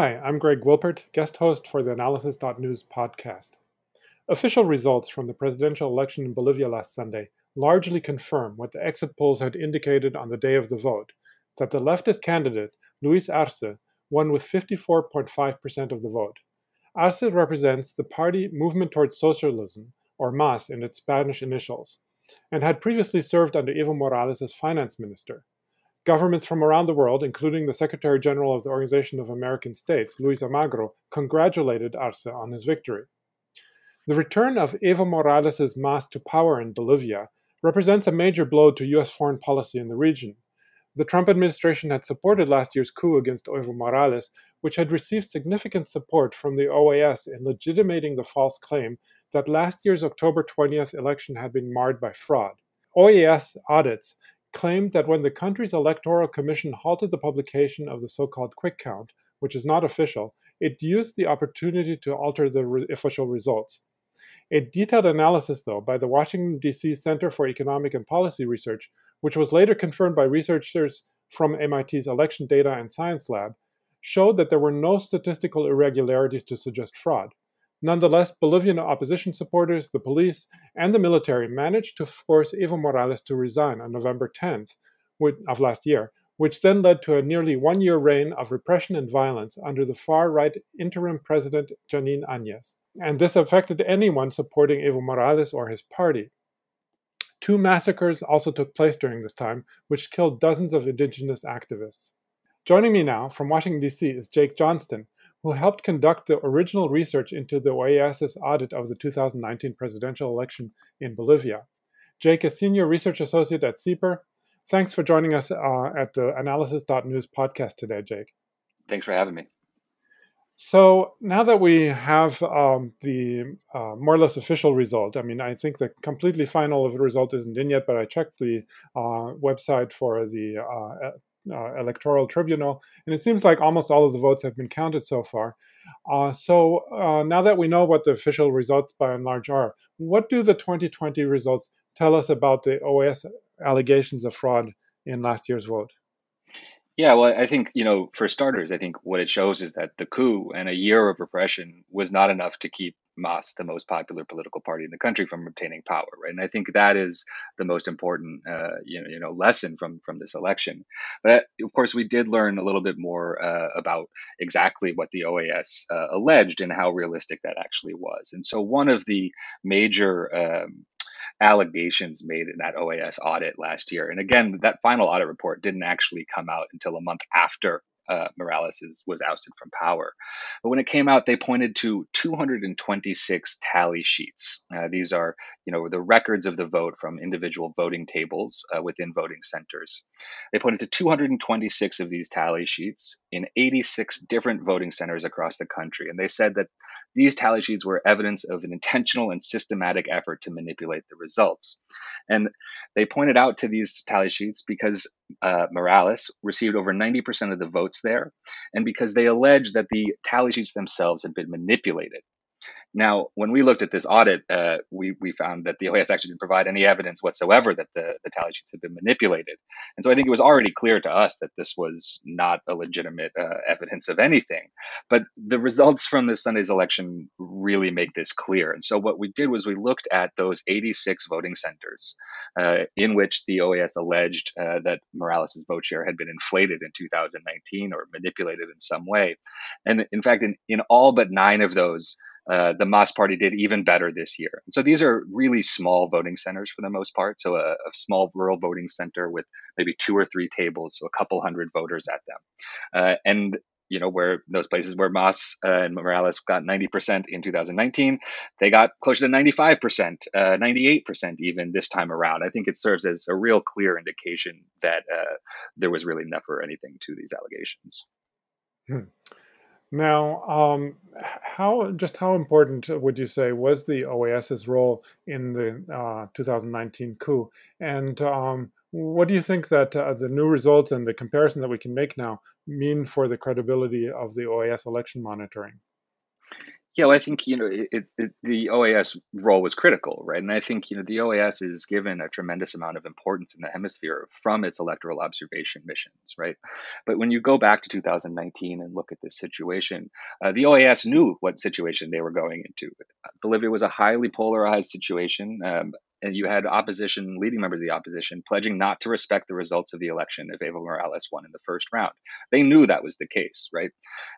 Hi, I'm Greg Wilpert, guest host for the Analysis.News podcast. Official results from the presidential election in Bolivia last Sunday largely confirm what the exit polls had indicated on the day of the vote that the leftist candidate, Luis Arce, won with 54.5% of the vote. Arce represents the party Movement Towards Socialism, or MAS in its Spanish initials, and had previously served under Evo Morales as finance minister. Governments from around the world, including the Secretary General of the Organization of American States, Luis Almagro, congratulated Arce on his victory. The return of Evo Morales' MAS to power in Bolivia represents a major blow to U.S. foreign policy in the region. The Trump administration had supported last year's coup against Evo Morales, which had received significant support from the OAS in legitimating the false claim that last year's October 20th election had been marred by fraud. OAS audits claimed that when the country's electoral commission halted the publication of the so called quick count, which is not official, it used the opportunity to alter the re- official results. A detailed analysis, though, by the Washington, D.C. Center for Economic and Policy Research, which was later confirmed by researchers from MIT's Election Data and Science Lab, showed that there were no statistical irregularities to suggest fraud. Nonetheless, Bolivian opposition supporters, the police, and the military managed to force Evo Morales to resign on November 10th of last year, which then led to a nearly one year reign of repression and violence under the far right interim president Jeanine Áñez. And this affected anyone supporting Evo Morales or his party. Two massacres also took place during this time, which killed dozens of indigenous activists. Joining me now from Washington, D.C. is Jake Johnston, who helped conduct the original research into the OAS's audit of the 2019 presidential election in Bolivia. Jake is Senior Research Associate at CEPR. Thanks for joining us uh, at the Analysis.News podcast today, Jake. Thanks for having me. So now that we have um, the uh, more or less official result, I mean, I think the completely final result isn't in yet, but I checked the uh, website for the uh, uh, electoral tribunal, and it seems like almost all of the votes have been counted so far. Uh, so uh, now that we know what the official results by and large are, what do the 2020 results tell us about the OAS allegations of fraud in last year's vote? Yeah, well, I think, you know, for starters, I think what it shows is that the coup and a year of repression was not enough to keep MAS, the most popular political party in the country, from obtaining power, right? And I think that is the most important, uh, you know, you know, lesson from from this election. But of course, we did learn a little bit more uh, about exactly what the OAS uh, alleged and how realistic that actually was. And so, one of the major um, allegations made in that OAS audit last year. And again, that final audit report didn't actually come out until a month after uh, Morales is, was ousted from power. But when it came out, they pointed to 226 tally sheets. Uh, these are, you know, the records of the vote from individual voting tables uh, within voting centers. They pointed to 226 of these tally sheets in 86 different voting centers across the country, and they said that these tally sheets were evidence of an intentional and systematic effort to manipulate the results. And they pointed out to these tally sheets because uh, Morales received over 90% of the votes there, and because they alleged that the tally sheets themselves had been manipulated. Now, when we looked at this audit, uh, we, we found that the OAS actually didn't provide any evidence whatsoever that the, the tally sheets had been manipulated. And so I think it was already clear to us that this was not a legitimate uh, evidence of anything. But the results from this Sunday's election really make this clear. And so what we did was we looked at those 86 voting centers uh, in which the OAS alleged uh, that Morales' vote share had been inflated in 2019 or manipulated in some way. And in fact, in, in all but nine of those, uh, the MAS party did even better this year. So these are really small voting centers for the most part. So a, a, small rural voting center with maybe two or three tables, so a couple hundred voters at them. Uh, and you know, where those places where MAS uh, and Morales got 90% in 2019, they got closer to 95%, uh, 98% even this time around. I think it serves as a real clear indication that uh, there was really never anything to these allegations. Hmm. Now, um, how just how important would you say was the OAS's role in the uh, 2019 coup? And um, what do you think that uh, the new results and the comparison that we can make now mean for the credibility of the OAS election monitoring? Yeah, well, I think you know it, it, the OAS role was critical, right? And I think you know the OAS is given a tremendous amount of importance in the hemisphere from its electoral observation missions, right? But when you go back to 2019 and look at this situation, uh, the OAS knew what situation they were going into. Bolivia was a highly polarized situation. Um, and you had opposition, leading members of the opposition, pledging not to respect the results of the election if Evo Morales won in the first round. They knew that was the case, right?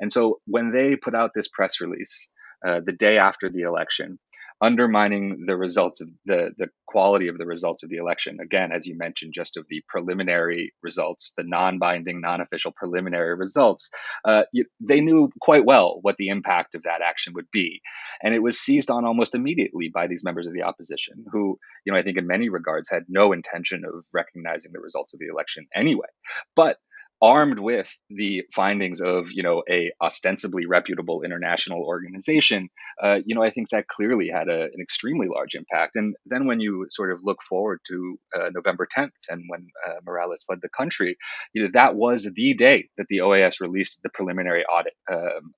And so when they put out this press release, uh, the day after the election, undermining the results of the, the quality of the results of the election. Again, as you mentioned, just of the preliminary results, the non binding, non official preliminary results, uh, you, they knew quite well what the impact of that action would be. And it was seized on almost immediately by these members of the opposition, who, you know, I think in many regards had no intention of recognizing the results of the election anyway. But armed with the findings of you know a ostensibly reputable international organization uh, you know i think that clearly had a, an extremely large impact. And then when you sort of look forward to uh, november 10th and when uh, morales fled the country you know that was the day that the oas released the preliminary audit um,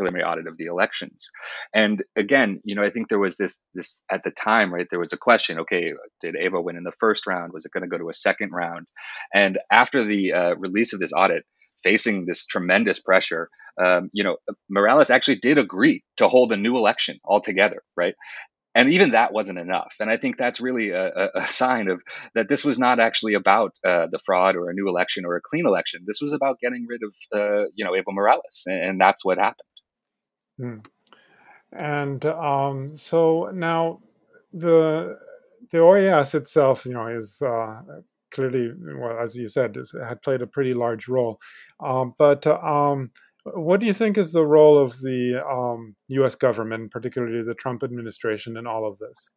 preliminary audit of the elections. And again, you know, I think there was this this at the time, right? There was a question: Okay, did Evo win in the first round? Was it going to go to a second round? And after the uh, release of this audit, facing this tremendous pressure, um, you know, Morales actually did agree to hold a new election altogether, right? And even that wasn't enough. And I think that's really a, a sign of that this was not actually about uh, the fraud or a new election or a clean election. This was about getting rid of, uh, you know, Evo Morales, and, and that's what happened. Mm. And um, so now the the OAS itself, you know, is uh, clearly, well, as you said, is, had played a pretty large role. Um, but um, what do you think is the role of the U.S. Um, government, particularly the Trump administration, in all of this?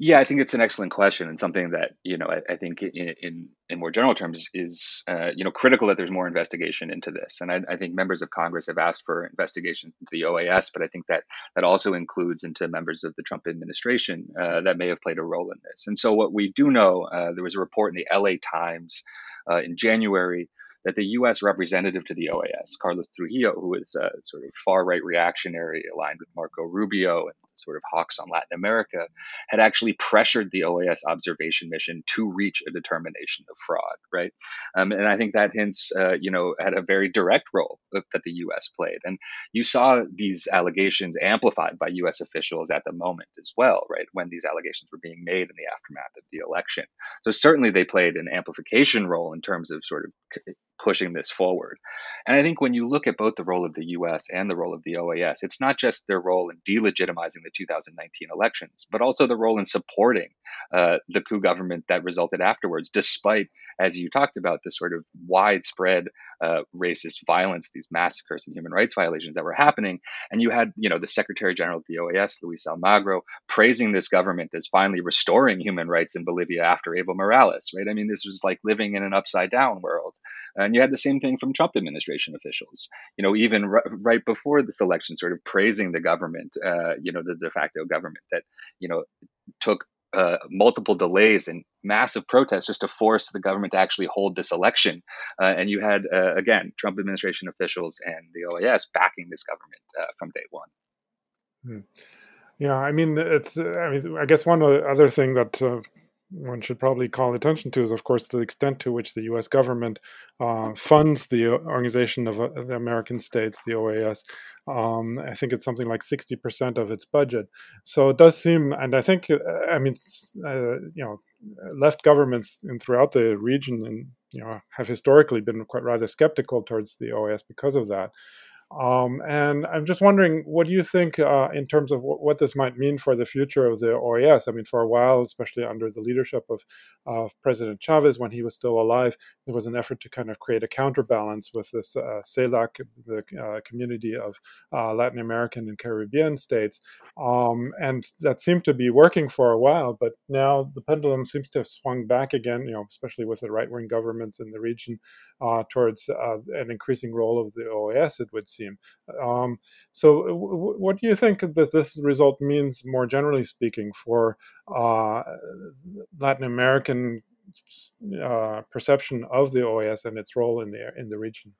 Yeah, I think it's an excellent question and something that you know I, I think in, in, in more general terms is uh, you know critical that there's more investigation into this. And I, I, think members of Congress have asked for investigation into the OAS, but I think that that also includes into members of the Trump administration uh, that may have played a role in this. And so what we do know, uh, there was a report in the LA Times uh, in January that the U.S. representative to the OAS, Carlos Trujillo, who is a sort of far right reactionary aligned with Marco Rubio and sort of hawks on Latin America, had actually pressured the OAS observation mission to reach a determination of fraud, right? Um, and I think that hints, uh, you know, at a very direct role that the U.S. played. And you saw these allegations amplified by U.S. officials at the moment as well, right? When these allegations were being made in the aftermath of the election. So certainly they played an amplification role in terms of sort of pushing this forward. And I think when you look at both the role of the US and the role of the OAS, it's not just their role in delegitimizing the 2019 elections, but also the role in supporting uh, the coup government that resulted afterwards, despite, as you talked about, the sort of widespread uh, racist violence, these massacres and human rights violations that were happening. And you had, you know, the Secretary General of the OAS, Luis Almagro, praising this government as finally restoring human rights in Bolivia after Evo Morales, right? I mean, this was like living in an upside down world. And you had the same thing from Trump administration officials, you know, even r- right before this election, sort of praising the government, uh, you know, the de facto government that, you know, took uh, multiple delays and massive protests just to force the government to actually hold this election. Uh, and you had, uh, again, Trump administration officials and the OAS backing this government uh, from day one. Hmm. Yeah, I mean, it's. I mean, I guess one other thing that uh, one should probably call attention to is, of course, the extent to which the U.S. government uh, funds the Organization of uh, the American States, the OAS. Um, I think it's something like sixty percent of its budget. So it does seem, and I think, uh, I mean, uh, you know, left governments in, throughout the region, and you know, have historically been quite rather skeptical towards the OAS because of that. Um, and I'm just wondering, what do you think uh, in terms of w- what this might mean for the future of the OAS? I mean, for a while, especially under the leadership of, of President Chavez when he was still alive, there was an effort to kind of create a counterbalance with this uh, CELAC, the uh, community of uh, Latin American and Caribbean states. Um, and that seemed to be working for a while, but now the pendulum seems to have swung back again, you know, especially with the right wing governments in the region, uh, towards uh, an increasing role of the OAS, it would seem team. Um, so, w- what do you think that this result means more generally speaking for uh, Latin American uh, perception of the OAS and its role in the in the region?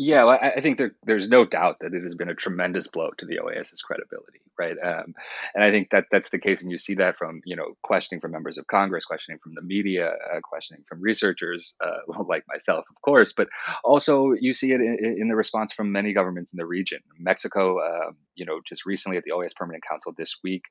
Yeah, well, I, think there, there's no doubt that it has been a tremendous blow to the OAS's credibility, right? Um, and I think that that's the case, and you see that from you know questioning from members of Congress, questioning from the media, uh, questioning from researchers uh, like myself, of course, but also you see it in, in, the response from many governments in the region. Mexico, uh, you know, just recently at the OAS Permanent Council this week,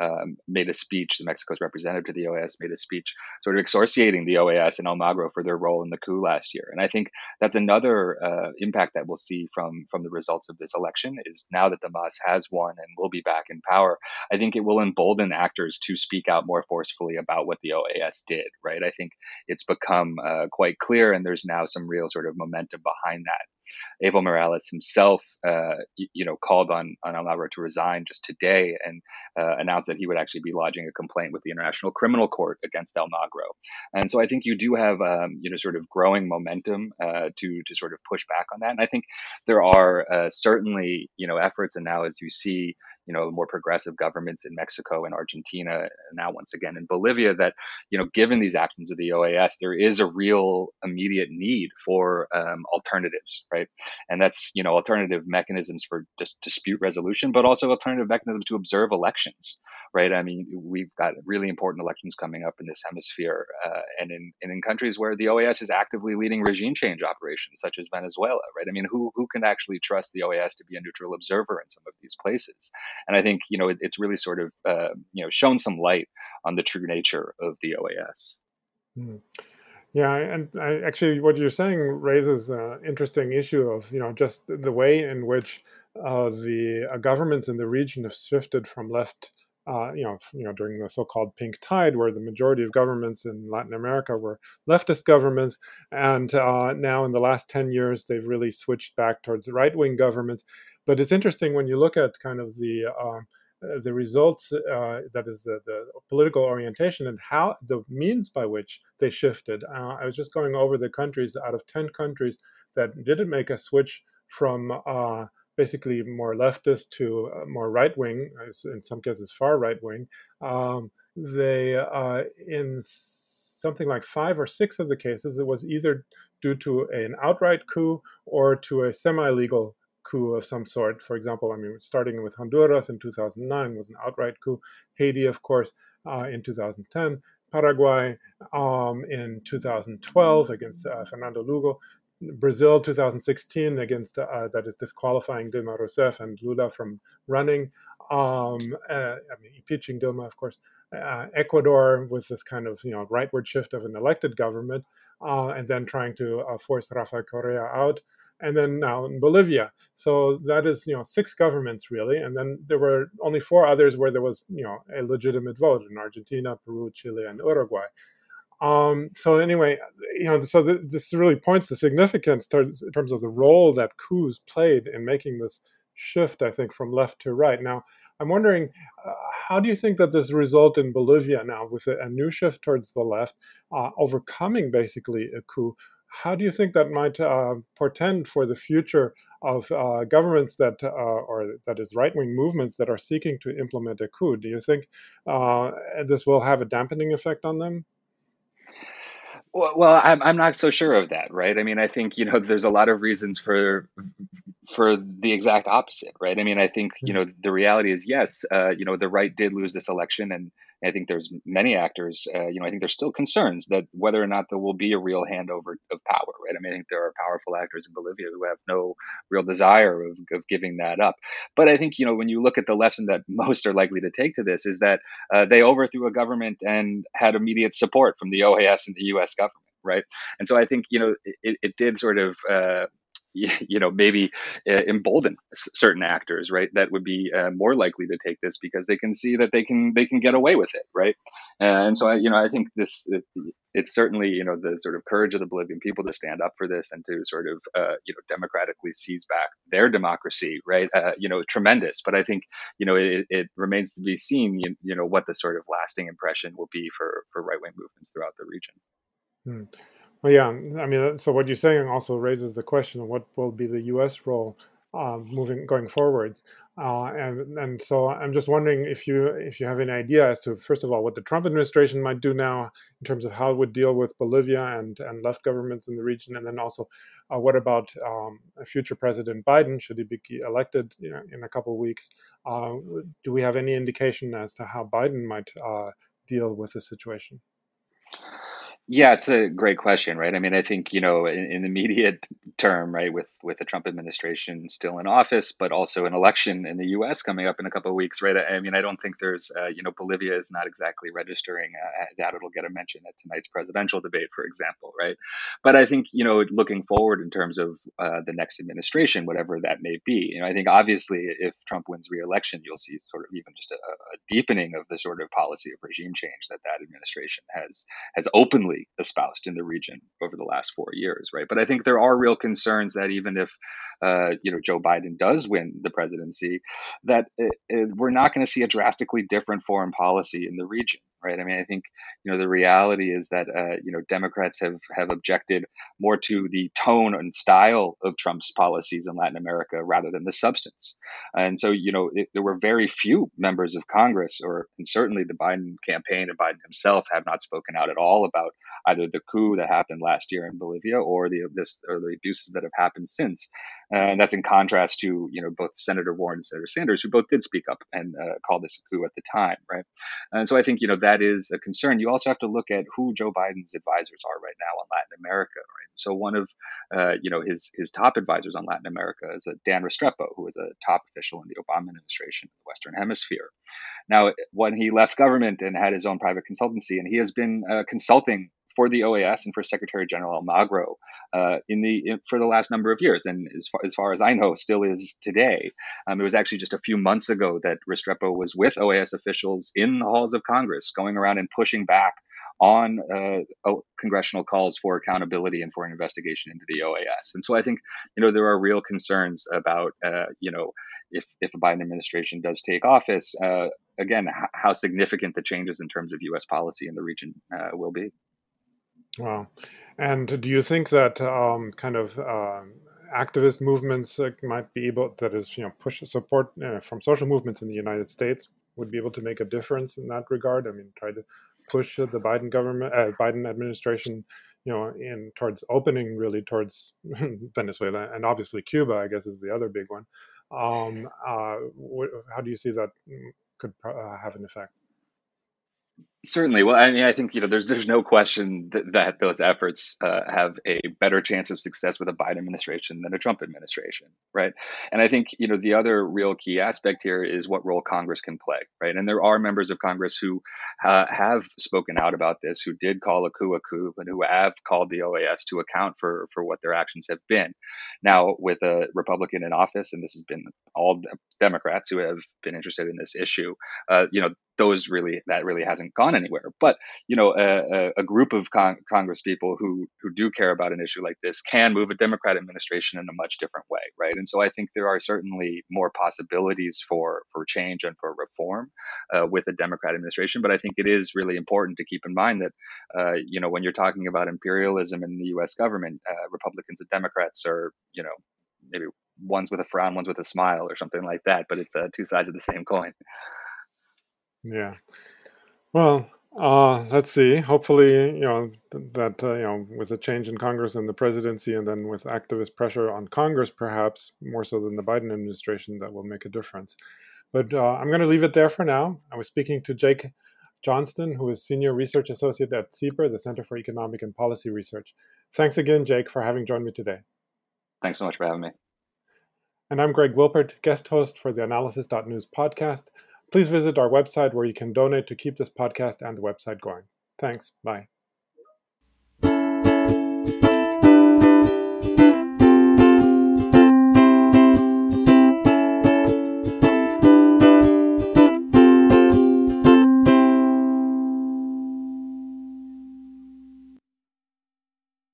um, made a speech. The Mexico's representative to the OAS made a speech, sort of exorciating the OAS and Almagro for their role in the coup last year. And I think that's another uh, impact that we'll see from from the results of this election is now that the MAS has won and will be back in power, I think it will embolden actors to speak out more forcefully about what the OAS did. Right? I think it's become uh, quite clear, and there's now some real sort of momentum behind that. Evo Morales himself, uh, you know, called on on Almagro to resign just today and uh, announced that he would actually be lodging a complaint with the International Criminal Court against Almagro. And so I think you do have, um, you know, sort of growing momentum uh, to to sort of push back on that. And I think there are uh, certainly, you know, efforts. And now as you see, you know more progressive governments in Mexico and Argentina, and now once again in Bolivia, that you know given these actions of the OAS, there is a real immediate need for um, alternatives, right? And that's you know alternative mechanisms for just dispute resolution, but also alternative mechanisms to observe elections, right? I mean, we've got really important elections coming up in this hemisphere, uh, and in and in countries where the OAS is actively leading regime change operations, such as Venezuela, right? I mean, who who can actually trust the OAS to be a neutral observer in some of these places? And I think you know it, it's really sort of uh, you know shown some light on the true nature of the OAS. Mm. Yeah, and I, actually, what you're saying raises an interesting issue of you know just the way in which uh, the uh, governments in the region have shifted from left. Uh, you know, you know, during the so-called pink tide, where the majority of governments in Latin America were leftist governments, and uh, now in the last ten years, they've really switched back towards right-wing governments. But it's interesting when you look at kind of the uh, uh, the results, uh, that is the, the political orientation and how the means by which they shifted. Uh, I was just going over the countries out of 10 countries that didn't make a switch from uh, basically more leftist to uh, more right wing, in some cases far right wing. Um, they, uh, in something like five or six of the cases, it was either due to an outright coup or to a semi legal coup of some sort. For example, I mean, starting with Honduras in 2009 was an outright coup. Haiti, of course, uh, in 2010. Paraguay um, in 2012 against uh, Fernando Lugo. Brazil 2016 against uh, that is disqualifying Dilma Rousseff and Lula from running. Um, uh, I mean, impeaching Dilma, of course. Uh, Ecuador with this kind of you know rightward shift of an elected government, uh, and then trying to force Rafael Correa out and then now in Bolivia. So that is, you know, six governments really, and then there were only four others where there was, you know, a legitimate vote in Argentina, Peru, Chile, and Uruguay. Um, so anyway, you know, so th- this really points the significance towards, in terms of the role that coups played in making this shift, I think, from left to right. Now, I'm wondering, uh, how do you think that this result in Bolivia now, with a, a new shift towards the left, uh, overcoming basically a coup, how do you think that might uh, portend for the future of uh, governments that, uh, or that is right wing movements that are seeking to implement a coup? Do you think uh, this will have a dampening effect on them? Well, I'm I'm not so sure of that, right? I mean, I think you know there's a lot of reasons for for the exact opposite, right? I mean, I think you mm-hmm. know the reality is yes, uh, you know the right did lose this election, and I think there's many actors, uh, you know, I think there's still concerns that whether or not there will be a real handover of power, right? I mean, I think there are powerful actors in Bolivia who have no real desire of, of giving that up. But I think you know when you look at the lesson that most are likely to take to this is that uh, they overthrew a government and had immediate support from the OAS and the U.S. government right? And so I think you know it, it did sort of uh, you know maybe uh, embolden certain actors right that would be uh, more likely to take this because they can see that they can they can get away with it right? And so I, you know i think this it, it's certainly you know the sort of courage of the bolivian people to stand up for this and to sort of uh, you know democratically seize back their democracy right? Uh, you know tremendous. But i think you know it, it remains to be seen you, you, know what the sort of lasting impression will be for for right-wing movements throughout the region. Hmm. Well, yeah, I mean, so what you're saying also raises the question of what will be the U.S. role uh, moving going forwards. Uh, and and so I'm just wondering if you if you have any idea as to first of all what the Trump administration might do now in terms of how it would deal with Bolivia and and left governments in the region, and then also uh, what about um, future President Biden should he be elected you know, in a couple of weeks? Uh, do we have any indication as to how Biden might uh, deal with the situation? Yeah, it's a great question, right? I mean, I think you know, in, in the immediate term, right, with with the Trump administration still in office, but also an election in the U.S. coming up in a couple of weeks, right? I, I mean, I don't think there's, uh, you know, Bolivia is not exactly registering. Uh, doubt it'll get a mention at tonight's presidential debate, for example, right? But I think you know, looking forward in terms of uh, the next administration, whatever that may be, you know, I think obviously if Trump wins re-election, you'll see sort of even just a, a deepening of the sort of policy of regime change that that administration has has openly espoused in the region over the last four years, right? But I think there are real concerns that even if, uh, you know, Joe Biden does win the presidency, that it, it, we're not going to see a drastically different foreign policy in the region, right? I mean, I think you know the reality is that uh, you know Democrats have have objected more to the tone and style of Trump's policies in Latin America rather than the substance, and so you know it, there were very few members of Congress, or and certainly the Biden campaign and Biden himself have not spoken out at all about either the coup that happened last year in Bolivia or the this or the abuses that have happened since, uh, and that's in contrast to you know both Senator Warren and Senator Sanders, who both did speak up and uh, call this a coup at the time, right? And so I think you know that is a concern. You also have to look at who Joe Biden's advisors are right now on Latin America, right? So one of uh, you know his his top advisors on Latin America is Dan Restrepo, who is a top official in the Obama administration in the Western Hemisphere. Now, when he left government and had his own private consultancy, and he has been uh, consulting for the OAS and for Secretary General Almagro uh, in the in, for the last number of years, and as far, as far as I know, still is today. Um, it was actually just a few months ago that Restrepo was with OAS officials in the halls of Congress, going around and pushing back on uh, congressional calls for accountability and for an investigation into the OAS. And so I think you know there are real concerns about uh, you know if if a Biden administration does take office. Uh, again, how significant the changes in terms of U.S. policy in the region uh, will be. Wow. And do you think that um, kind of uh, activist movements uh, might be able, that is, you know, push support uh, from social movements in the United States would be able to make a difference in that regard? I mean, try to push the Biden government, uh, Biden administration, you know, in towards opening really towards Venezuela and obviously Cuba, I guess, is the other big one. Um, uh, how do you see that mm, could uh, have an effect? Certainly. Well, I mean, I think you know, there's there's no question that, that those efforts uh, have a better chance of success with a Biden administration than a Trump administration, right? And I think you know the other real key aspect here is what role Congress can play, right? And there are members of Congress who uh, have spoken out about this, who did call a coup a coup, and who have called the OAS to account for for what their actions have been. Now, with a Republican in office, and this has been all Democrats who have been interested in this issue, uh, you know, those really that really hasn't gone anywhere. But you know, a, a group of con- Congress people who who do care about an issue like this can move a Democrat administration in a much different way, right? And so I think there are certainly more possibilities for for change and for reform uh, with a Democrat administration. But I think it is really important to keep in mind that uh, you know when you're talking about imperialism in the U.S. government, uh, Republicans and Democrats are you know maybe one's with a frown, one's with a smile, or something like that. But it's uh, two sides of the same coin. Yeah. Well, uh, let's see. Hopefully, you know th- that uh, you know with a change in Congress and the presidency, and then with activist pressure on Congress, perhaps more so than the Biden administration, that will make a difference. But uh, I'm going to leave it there for now. I was speaking to Jake Johnston, who is senior research associate at CEPR, the Center for Economic and Policy Research. Thanks again, Jake, for having joined me today. Thanks so much for having me. And I'm Greg Wilpert, guest host for the Analysis.News podcast. Please visit our website where you can donate to keep this podcast and the website going. Thanks. Bye.